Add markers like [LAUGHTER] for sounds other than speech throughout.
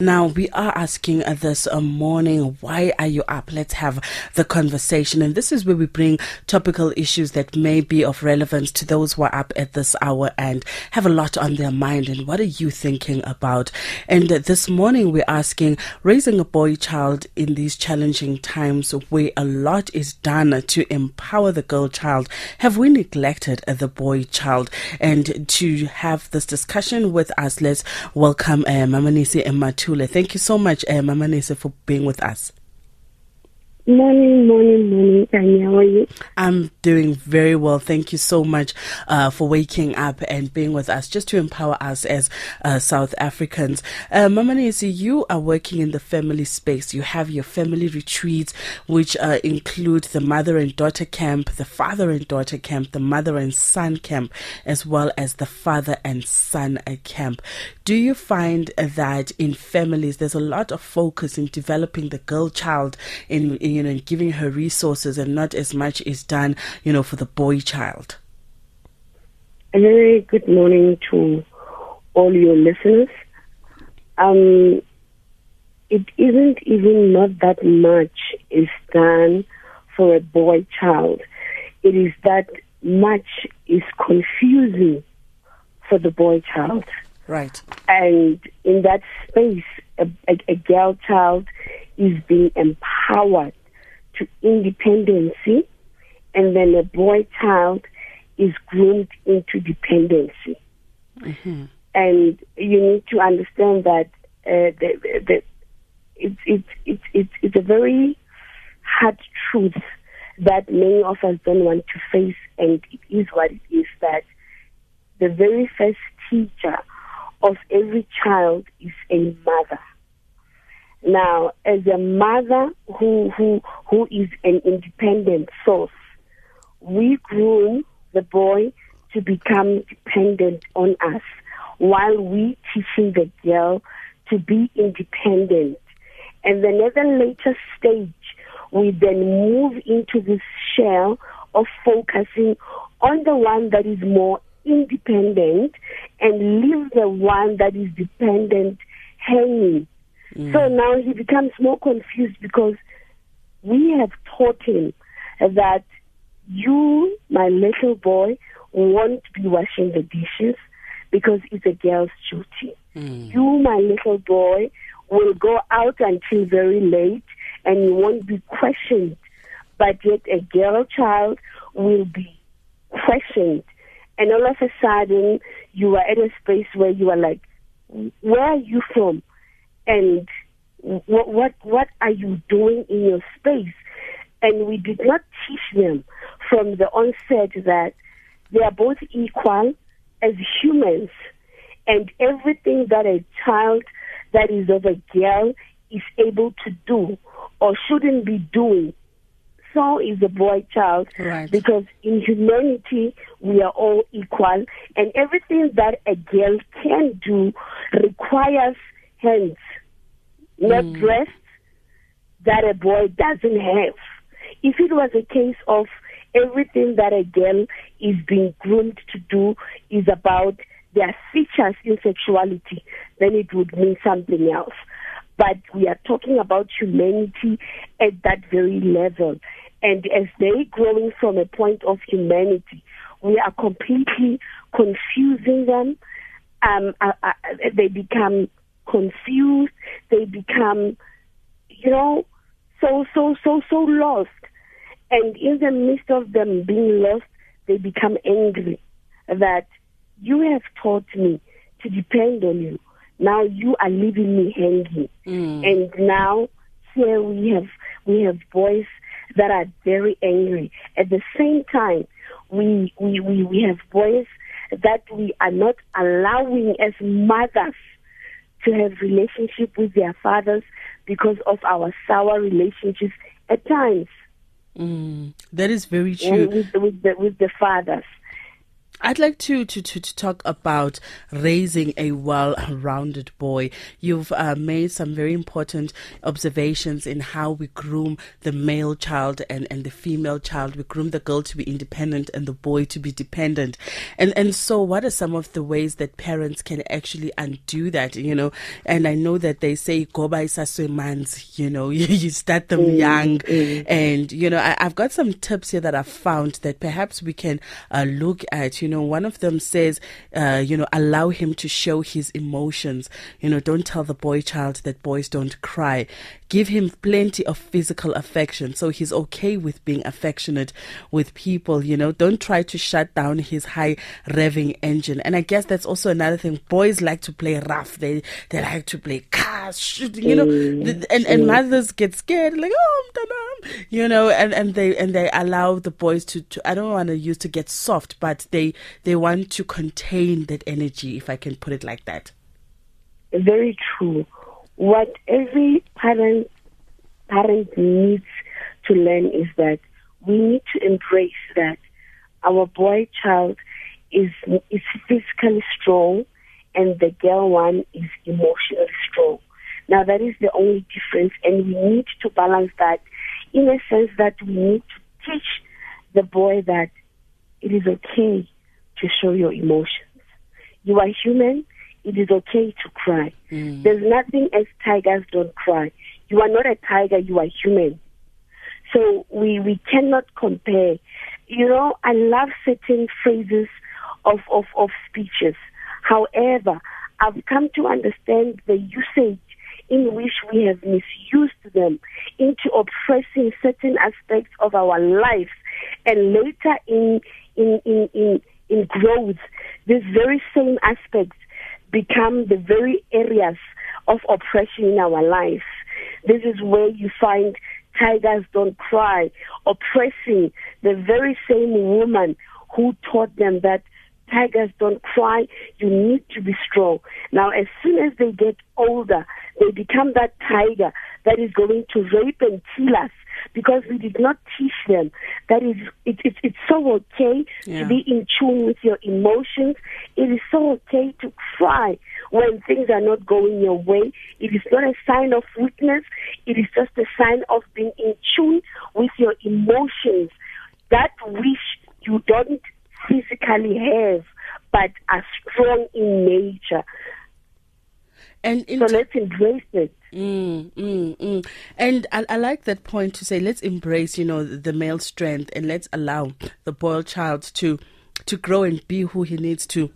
Now, we are asking this uh, morning, why are you up? Let's have the conversation. And this is where we bring topical issues that may be of relevance to those who are up at this hour and have a lot on their mind. And what are you thinking about? And this morning, we're asking, raising a boy child in these challenging times where a lot is done to empower the girl child, have we neglected the boy child? And to have this discussion with us, let's welcome uh, Mamanese Mathule Thank you so much, uh, Mamanese, for being with us. Morning, morning, morning, Tanya. How are you? I'm doing very well. Thank you so much uh, for waking up and being with us, just to empower us as uh, South Africans. Uh, Mamanese, you are working in the family space. You have your family retreats, which uh, include the mother and daughter camp, the father and daughter camp, the mother and son camp, as well as the father and son uh, camp. Do you find that in families there's a lot of focus in developing the girl child in, in you know, and giving her resources and not as much is done, you know, for the boy child? A very good morning to all your listeners. Um, it isn't even not that much is done for a boy child. It is that much is confusing for the boy child. Right. And in that space, a, a, a girl child is being empowered to independency, and then a boy child is groomed into dependency. Mm-hmm. And you need to understand that uh, the, the, it's, it's, it's, it's, it's a very hard truth that many of us don't want to face, and it is what it is that the very first teacher of every child is a mother. Now, as a mother who, who, who is an independent source, we groom the boy to become dependent on us while we teaching the girl to be independent. And then at a later stage, we then move into this shell of focusing on the one that is more independent and leave the one that is dependent hanging Mm. So now he becomes more confused because we have taught him that you, my little boy, won't be washing the dishes because it's a girl's duty. Mm. You, my little boy, will go out until very late and you won't be questioned. But yet a girl child will be questioned. And all of a sudden, you are at a space where you are like, where are you from? And what what what are you doing in your space? And we did not teach them from the onset that they are both equal as humans, and everything that a child that is of a girl is able to do or shouldn't be doing. So is a boy child right. because in humanity we are all equal, and everything that a girl can do requires hands not mm. breasts that a boy doesn't have. If it was a case of everything that a girl is being groomed to do is about their features in sexuality, then it would mean something else. But we are talking about humanity at that very level. And as they growing from a point of humanity, we are completely confusing them. Um, uh, uh, they become confused. They become, you know, so, so, so, so lost. And in the midst of them being lost, they become angry that you have taught me to depend on you. Now you are leaving me hanging. Mm. And now here we have, we have boys that are very angry. At the same time, we, we, we, we have boys that we are not allowing as mothers to have relationship with their fathers because of our sour relationships at times. Mm, that is very true. With, with, the, with the fathers. I'd like to, to, to, to, talk about raising a well rounded boy. You've uh, made some very important observations in how we groom the male child and, and the female child. We groom the girl to be independent and the boy to be dependent. And, and so, what are some of the ways that parents can actually undo that? You know, and I know that they say, go by months, you know, [LAUGHS] you, you start them mm, young. Mm. And, you know, I, have got some tips here that I've found that perhaps we can uh, look at, you know, one of them says, uh, you know, allow him to show his emotions. You know, don't tell the boy child that boys don't cry. Give him plenty of physical affection so he's okay with being affectionate with people. You know, don't try to shut down his high revving engine. And I guess that's also another thing. Boys like to play rough. They they like to play cars, shooting. You know, mm, and and mothers get scared like oh, you know, and and they and they allow the boys to, to I don't want to use to get soft, but they they want to contain that energy, if I can put it like that. Very true. What every parent parent needs to learn is that we need to embrace that our boy child is is physically strong and the girl one is emotionally strong. Now that is the only difference and we need to balance that in a sense that we need to teach the boy that it is okay to show your emotions. You are human. It is okay to cry. Mm. There's nothing as tigers don't cry. You are not a tiger. You are human. So we, we cannot compare. You know, I love certain phrases of, of, of speeches. However, I've come to understand the usage in which we have misused them into oppressing certain aspects of our lives and later in in in in, in growth these very same aspects become the very areas of oppression in our lives this is where you find tigers don't cry oppressing the very same woman who taught them that tigers don't cry. You need to be strong. Now, as soon as they get older, they become that tiger that is going to rape and kill us because we did not teach them that is it, it, it's so okay yeah. to be in tune with your emotions. It is so okay to cry when things are not going your way. It is not a sign of weakness. It is just a sign of being in tune with your emotions. That wish you don't physically have, but are strong in nature. And in so let's embrace it. Mm, mm, mm. And I, I, like that point to say let's embrace, you know, the male strength and let's allow the boy child to to grow and be who he needs to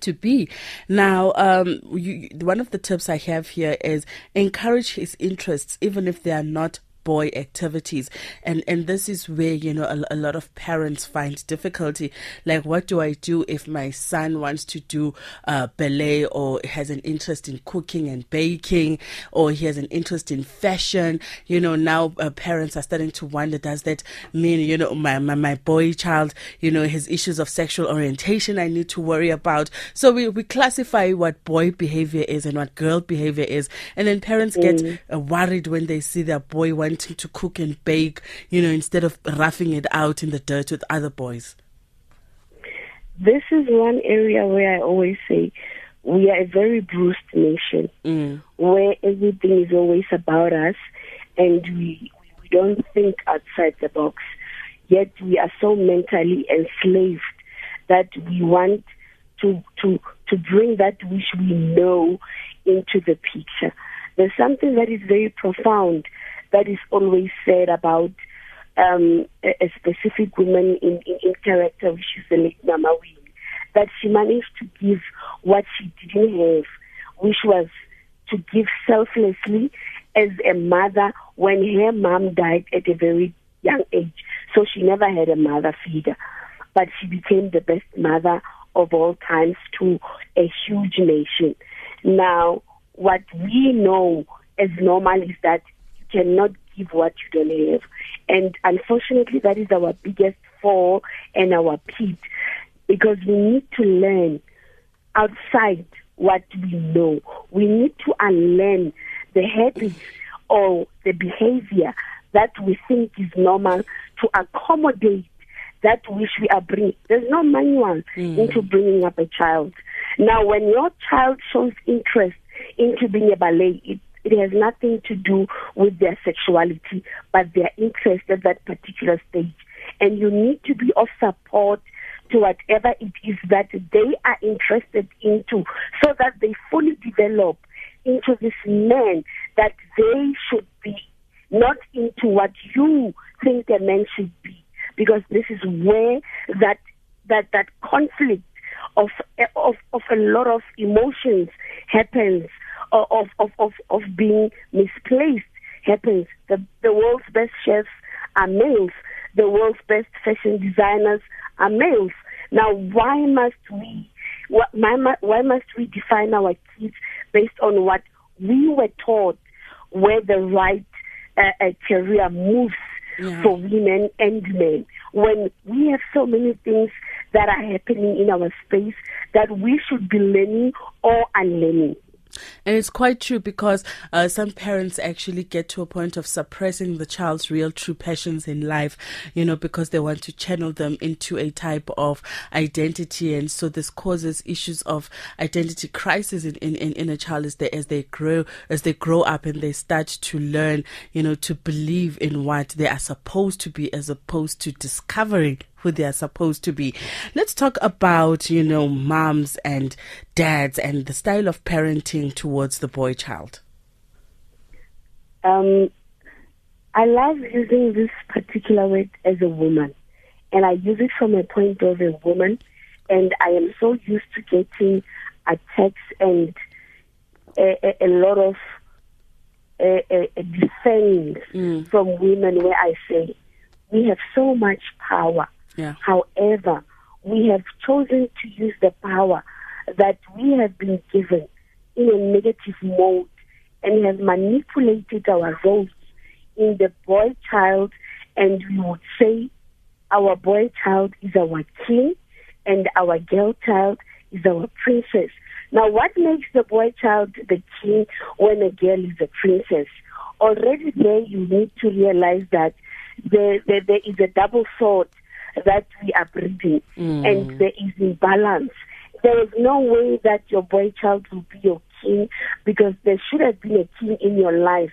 to be. Now, um, you, one of the tips I have here is encourage his interests, even if they are not boy activities. And and this is where you know a, a, lot of parents find difficulty. Like what do i do if my son wants to do uh, ballet or has an interest in cooking and baking or he has an interest in fashion? You know now uh, parents are starting to wonder does that mean you know my, my my boy child you know his issues of sexual orientation i need to worry about? So we, we classify what boy behavior is and what girl behavior is. And then parents mm. get uh, worried when they see their boy want wanting to cook and bake, you know, instead of roughing it out in the dirt with other boys? This is one area where I always say we are a very bruised nation mm. where everything is always about us and we, we don't think outside the box. Yet we are so mentally enslaved that we want to, to, to bring that which we know into the picture. There's something that is very profound that is always said about um, a, a, specific woman in, in, in, character, which is the late Mama Winnie, that she managed to give what she didn't have, which was to give selflessly as a mother when her mom died at a very young age. So she never had a mother figure, but she became the best mother of all times to a huge nation. Now, what we know as normal is that cannot give what you don't have. And unfortunately, that is our biggest fall and our pit because we need to learn outside what we know. We need to unlearn the habits or the behavior that we think is normal to accommodate that which we are bringing. There's no manual mm. into bringing up a child. Now, when your child shows interest into being a ballet, it, it has nothing to do with their sexuality, but their interest at that particular stage. And you need to be of support to whatever it is that they are interested into so that they fully develop into this man that they should be, not into what you think a man should be. Because this is where that that that conflict of of of a lot of emotions happens of of of of being misplaced happens. The the world's best chefs are males. The world's best fashion designers are males. Now, why must we? Why, why must we define our kids based on what we were taught where the right uh, uh, career moves yeah. for women and men? When we have so many things that are happening in our space that we should be learning or unlearning. And it's quite true because uh, some parents actually get to a point of suppressing the child's real true passions in life, you know, because they want to channel them into a type of identity. And so this causes issues of identity crisis in, in, in a child as they, as they grow, as they grow up and they start to learn, you know, to believe in what they are supposed to be as opposed to discovering who they are supposed to be. Let's talk about, you know, moms and dads and the style of parenting towards the boy child. Um, I love using this particular word as a woman, and I use it from a point of a woman, and I am so used to getting attacks and a, a, a lot of a, a defense mm. from women where I say we have so much power yeah. However, we have chosen to use the power that we have been given in a negative mode and have manipulated our roles in the boy child and we would say our boy child is our king and our girl child is our princess. Now what makes the boy child the king when a girl is a princess? Already there you need to realize that there, there, there is a double sword that we are breeding mm. and there is imbalance. There is no way that your boy child will be your king because there should have been a king in your life.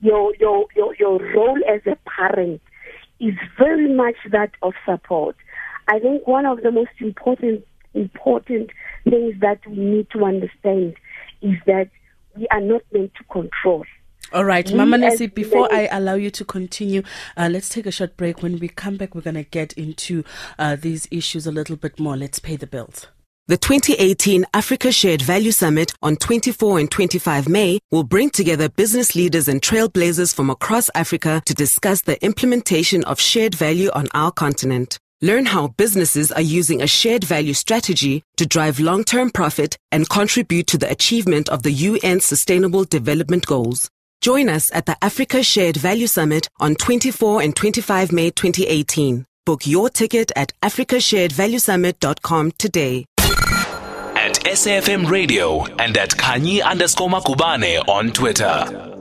Your your your, your role as a parent is very much that of support. I think one of the most important important things that we need to understand is that we are not meant to control. All right, we Mamanese, before I allow you to continue, uh, let's take a short break. When we come back, we're going to get into uh, these issues a little bit more. Let's pay the bills. The 2018 Africa Shared Value Summit on 24 and 25 May will bring together business leaders and trailblazers from across Africa to discuss the implementation of shared value on our continent. Learn how businesses are using a shared value strategy to drive long-term profit and contribute to the achievement of the UN Sustainable Development Goals. Join us at the Africa Shared Value Summit on 24 and 25 May 2018. Book your ticket at africasharedvaluesummit.com today. At SAFM Radio and at Khanyi underscore Magubane on Twitter.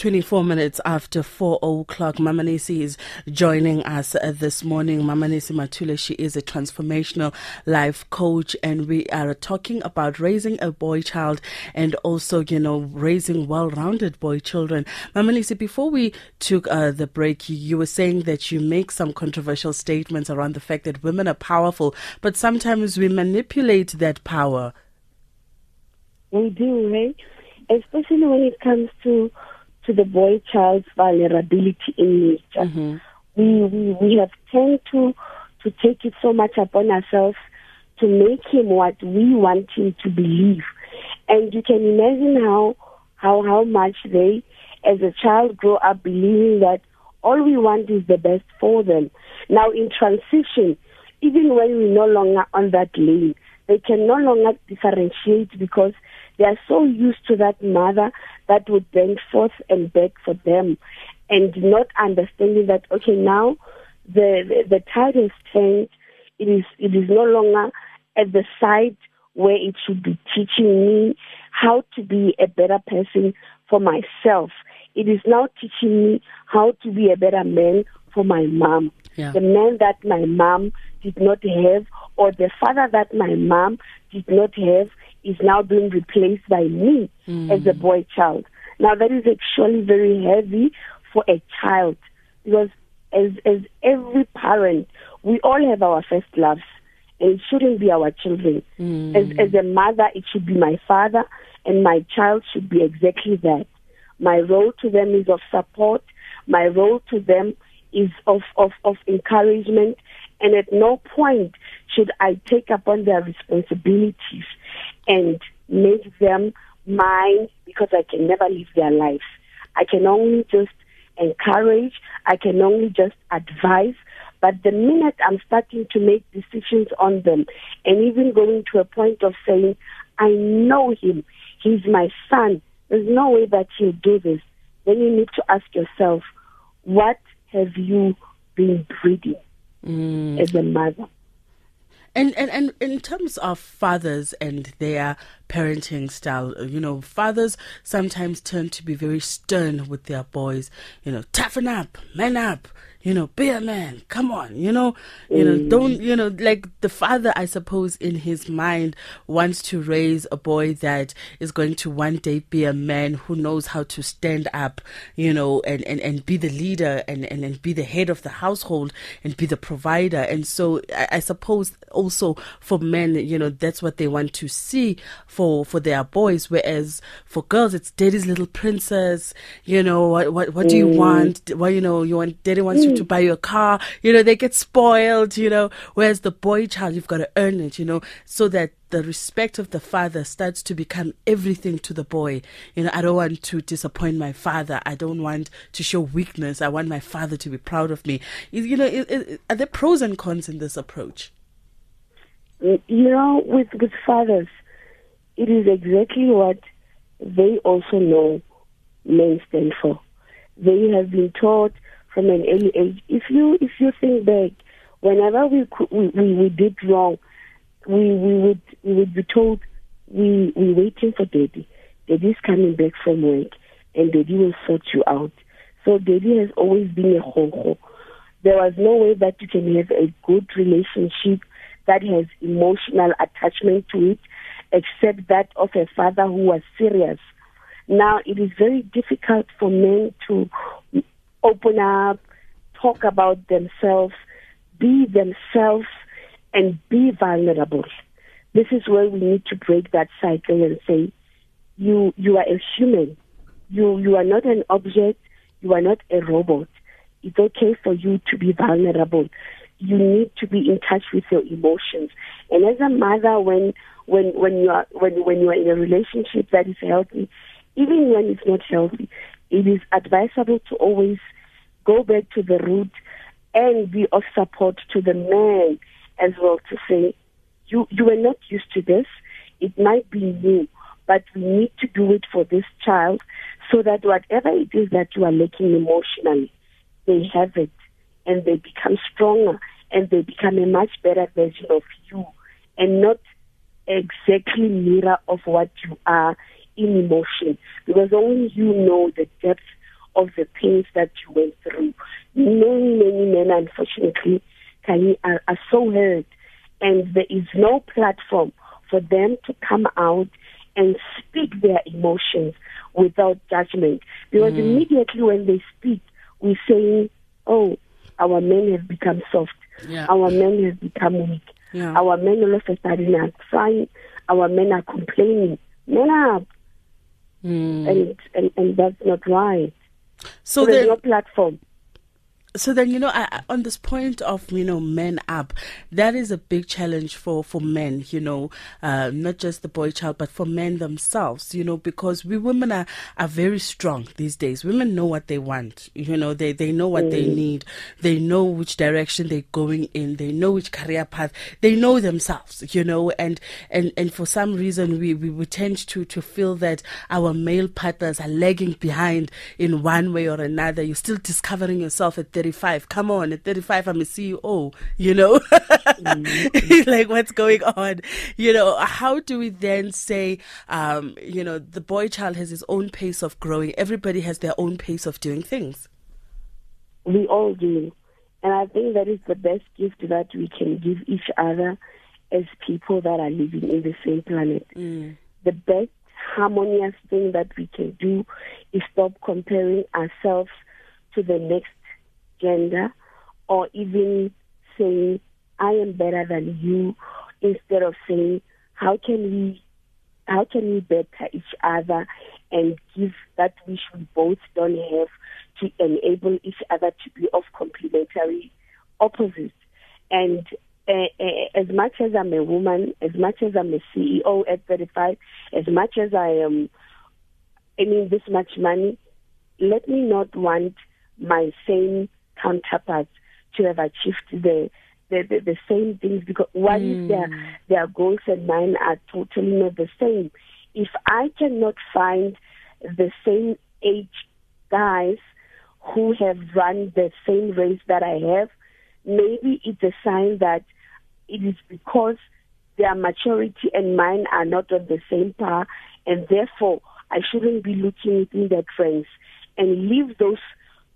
24 minutes after 4 o'clock. Mamanese is joining us uh, this morning. Mamanese Mathule, she is a transformational life coach, and we are talking about raising a boy child and also, you know, raising well rounded boy children. Mamanese, before we took uh, the break, you, you were saying that you make some controversial statements around the fact that women are powerful, but sometimes we manipulate that power. We do, right? Especially when it comes to to the boy child's vulnerability in nature. Mm-hmm. We, we we have tend to to take it so much upon ourselves to make him what we want him to believe. And you can imagine how how how much they as a child grow up believing that all we want is the best for them. Now in transition, even when we're no longer on that lane, they can no longer differentiate because they are so used to that mother that would bring forth and beg for them and not understanding that, okay, now the, the, the tide has changed. It is, it is no longer at the side where it should be teaching me how to be a better person for myself. It is now teaching me how to be a better man for my mom. Yeah. The man that my mom did not have, or the father that my mom did not have, is now being replaced by me hmm. as a boy child. Now that is actually very heavy for a child because as as every parent, we all have our first loves and it shouldn't be our children. Hmm. As as a mother, it should be my father and my child should be exactly that. My role to them is of support. My role to them is of, of, of encouragement. And at no point should I take upon their responsibilities and make them mine because I can never live their life. I can only just encourage. I can only just advise. But the minute I'm starting to make decisions on them and even going to a point of saying, I know him, he's my son, there's no way that he'll do this, then you need to ask yourself, what have you been breeding Mm. as a mother? And, and and in terms of fathers and their parenting style, you know, fathers sometimes tend to be very stern with their boys. You know, toughen up, man up. You know, be a man. Come on. You know, you know, don't mm. you know, like the father, I suppose, in his mind wants to raise a boy that is going to one day be a man who knows how to stand up. You know, and and and be the leader and and, and be the head of the household and be the provider. And so I, I suppose also for men, you know, that's what they want to see for for their boys. Whereas for girls, it's daddy's little princess. You know, what what what do you mm. want? Well, you know, you want daddy wants to buy your car. You know, they get spoiled. You know, whereas the boy child, you've got to earn it. You know, so that the respect of the father starts to become everything to the boy. You know, I don't want to disappoint my father. I don't want to show weakness. I want my father to be proud of me. You know, are there pros and cons in this approach? You know, with with fathers, it is exactly what they also know men stand for. They have been taught from an early age. If you if you think back, whenever we we, we, we did wrong, we we would we would be told we we waiting for daddy. Daddy's coming back from work, and daddy will sort you out. So daddy has always been a ho There was no way that you can have a good relationship that has emotional attachment to it, except that of a father who was serious. Now, it is very difficult for men to open up, talk about themselves, be themselves, and be vulnerable. This is where we need to break that cycle and say, you, you are a human. You, you are not an object. You are not a robot. It's okay for you to be vulnerable. You need to be in touch with your emotions. And as a mother, when when when you are when when you are in a relationship that is healthy, even when it's not healthy, it is advisable to always go back to the root and be of support to the man as well to say, you you were not used to this. It might be new, but we need to do it for this child so that whatever it is that you are lacking emotionally, they have it and they become stronger and they become a much better version of you and not exactly mirror of what you are in emotion because only you know the depth of the things that you went through. Many, many men, unfortunately, are, are so hurt and there is no platform for them to come out and speak their emotions without judgment. Because hmm. immediately when they speak, we say, oh, our men have become soft. Yeah. Our men have become weak. Yeah. Our men all of a sudden are crying. Our men are complaining. Men up. And, and, and that's not right. So There's then, no platform. So then you know I, on this point of you know men up that is a big challenge for for men you know uh, not just the boy child but for men themselves you know because we women are are very strong these days. Women know what they want you know they they know what they need. They know which direction they're going in. They know which career path. They know themselves you know and and and for some reason we we, we tend to to feel that our male partners are lagging behind in one way or another. You're still discovering yourself at 35 come on at 35 i'm a ceo you know [LAUGHS] like what's going on you know how do we then say um you know the boy child has his own pace of growing everybody has their own pace of doing things We all do. And I think that is the best gift that we can give each other as people that are living in the same planet. Mm. The best harmonious thing that we can do is stop comparing ourselves to the next gender or even saying, I am better than you, instead of saying, how can we how can we better each other and give that which we both don't have to enable each other to be of complementary opposites. And uh, as much as I'm a woman, as much as I'm a CEO at 35, as much as I am earning this much money, let me not want my same counterparts to have achieved the the, the, the same things because what mm. if their their goals and mine are totally not the same? If I cannot find the same age guys who have run the same race that I have, maybe it's a sign that it is because their maturity and mine are not on the same par, and therefore I shouldn't be looking within their ranks and leave those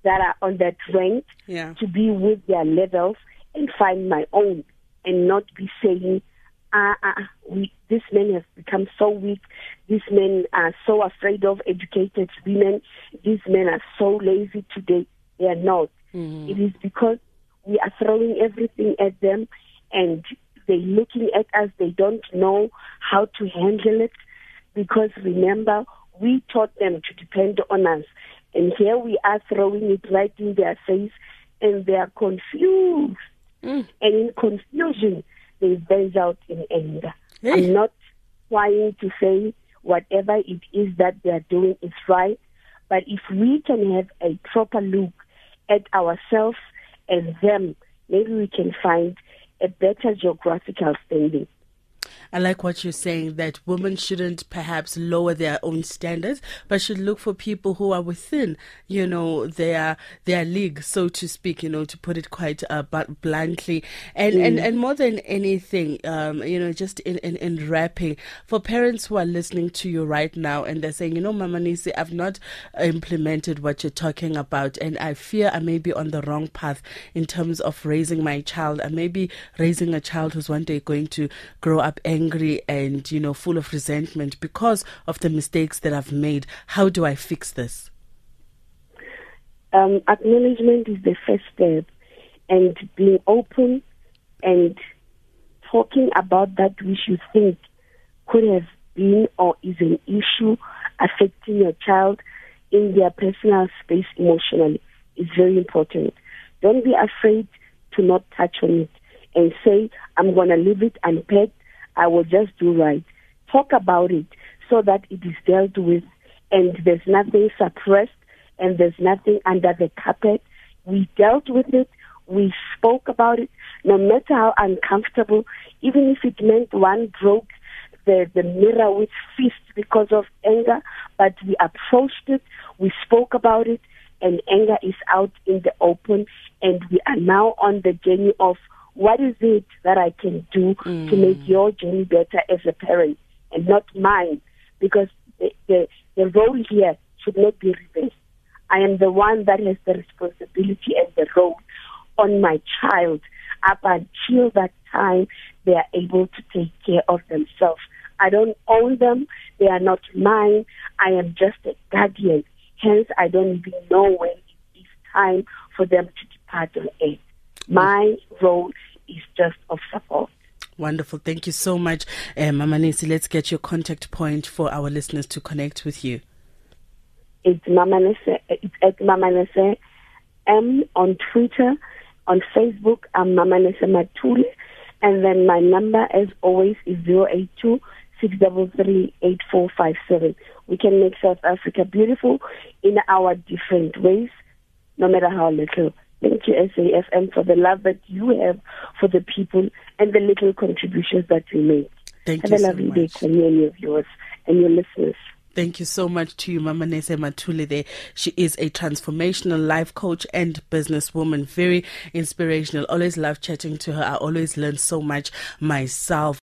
that are on that rank yeah. to be with their levels and find my own and not be saying, ah, ah, ah, we, this man has become so weak. These men are so afraid of educated women. These men are so lazy today. They are not. Mm-hmm. It is because we are throwing everything at them and they're looking at us. They don't know how to handle it because remember, we taught them to depend on us. And here we are throwing it right in their face and they are confused. Mm. And in confusion, they vent out in anger. Hey. I'm not trying to say whatever it is that they are doing is right, but if we can have a proper look at ourselves and them, maybe we can find a better geographical standing. I like what you're saying that women shouldn't perhaps lower their own standards, but should look for people who are within, you know, their their league, so to speak. You know, to put it quite uh, but bluntly, and mm. and and more than anything, um, you know, just in, in in wrapping for parents who are listening to you right now and they're saying, you know, Mamanese, I've not implemented what you're talking about, and I fear I may be on the wrong path in terms of raising my child. I may be raising a child who's one day going to grow up angry angry and, you know, full of resentment because of the mistakes that I've made. How do I fix this? Um, acknowledgement is the first step, and being open and talking about that which you think could have been or is an issue affecting your child in their personal space emotionally is very important. Don't be afraid to not touch on it and say, I'm going to leave it unpacked I will just do right. Talk about it so that it is dealt with and there's nothing suppressed and there's nothing under the carpet. We dealt with it. We spoke about it, no matter how uncomfortable, even if it meant one broke the, the mirror with fist because of anger, but we approached it, we spoke about it, and anger is out in the open, and we are now on the journey of what is it that I can do mm. to make your journey better as a parent and not mine? Because the, the, the role here should not be reversed. I am the one that has the responsibility and the role on my child up until that time they are able to take care of themselves. I don't own them. They are not mine. I am just a guardian. Hence, I don't even know when it is time for them to depart on earth. My role is just of support. Wonderful. Thank you so much, uh, Mamanese. Let's get your contact point for our listeners to connect with you. It's Mamanese, it's at Mamanese M on Twitter. On Facebook, I'm Mamanese Mathule. And then my number, as always, is 082 We can make South Africa beautiful in our different ways, no matter how little. Thank you, SAFM, for the love that you have for the people and the little contributions that you make. Thank have you a lovely so day, Khanyi, and your viewers and your listeners. Thank you so much to you, Mamanese Mathule there. She is a transformational life coach and businesswoman. Very inspirational. Always love chatting to her. I always learn so much myself.